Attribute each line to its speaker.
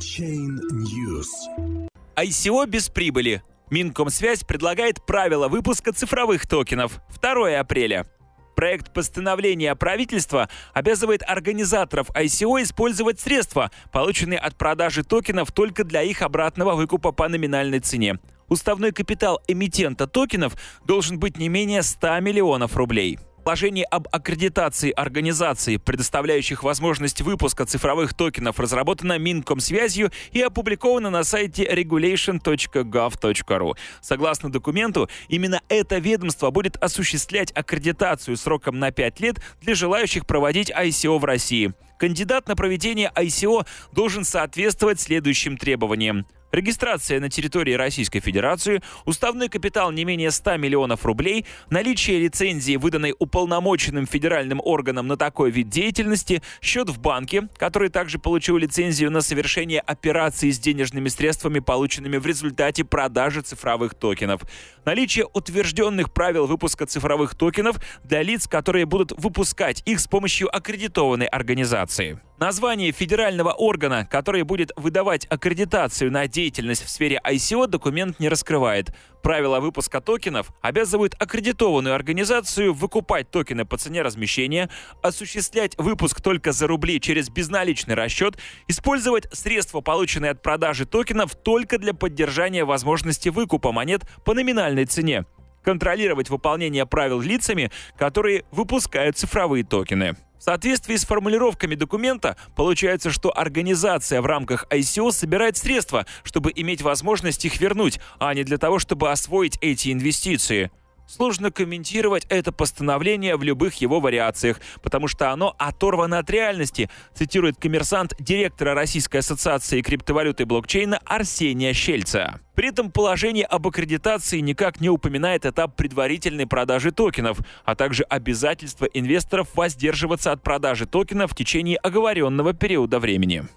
Speaker 1: Chain News.
Speaker 2: ICO без прибыли. Минкомсвязь предлагает правила выпуска цифровых токенов. 2 апреля. Проект постановления правительства обязывает организаторов ICO использовать средства, полученные от продажи токенов только для их обратного выкупа по номинальной цене. Уставной капитал эмитента токенов должен быть не менее 100 миллионов рублей. Положение об аккредитации организаций, предоставляющих возможность выпуска цифровых токенов, разработано Минкомсвязью и опубликовано на сайте regulation.gov.ru. Согласно документу, именно это ведомство будет осуществлять аккредитацию сроком на 5 лет для желающих проводить ICO в России. Кандидат на проведение ICO должен соответствовать следующим требованиям регистрация на территории Российской Федерации, уставной капитал не менее 100 миллионов рублей, наличие лицензии, выданной уполномоченным федеральным органом на такой вид деятельности, счет в банке, который также получил лицензию на совершение операций с денежными средствами, полученными в результате продажи цифровых токенов, наличие утвержденных правил выпуска цифровых токенов для лиц, которые будут выпускать их с помощью аккредитованной организации. Название федерального органа, который будет выдавать аккредитацию на деятельность в сфере ICO, документ не раскрывает. Правила выпуска токенов обязывают аккредитованную организацию выкупать токены по цене размещения, осуществлять выпуск только за рубли через безналичный расчет, использовать средства, полученные от продажи токенов, только для поддержания возможности выкупа монет по номинальной цене контролировать выполнение правил лицами, которые выпускают цифровые токены. В соответствии с формулировками документа, получается, что организация в рамках ICO собирает средства, чтобы иметь возможность их вернуть, а не для того, чтобы освоить эти инвестиции. Сложно комментировать это постановление в любых его вариациях, потому что оно оторвано от реальности, цитирует коммерсант директора Российской ассоциации криптовалюты и блокчейна Арсения Щельца. При этом положение об аккредитации никак не упоминает этап предварительной продажи токенов, а также обязательство инвесторов воздерживаться от продажи токенов в течение оговоренного периода времени.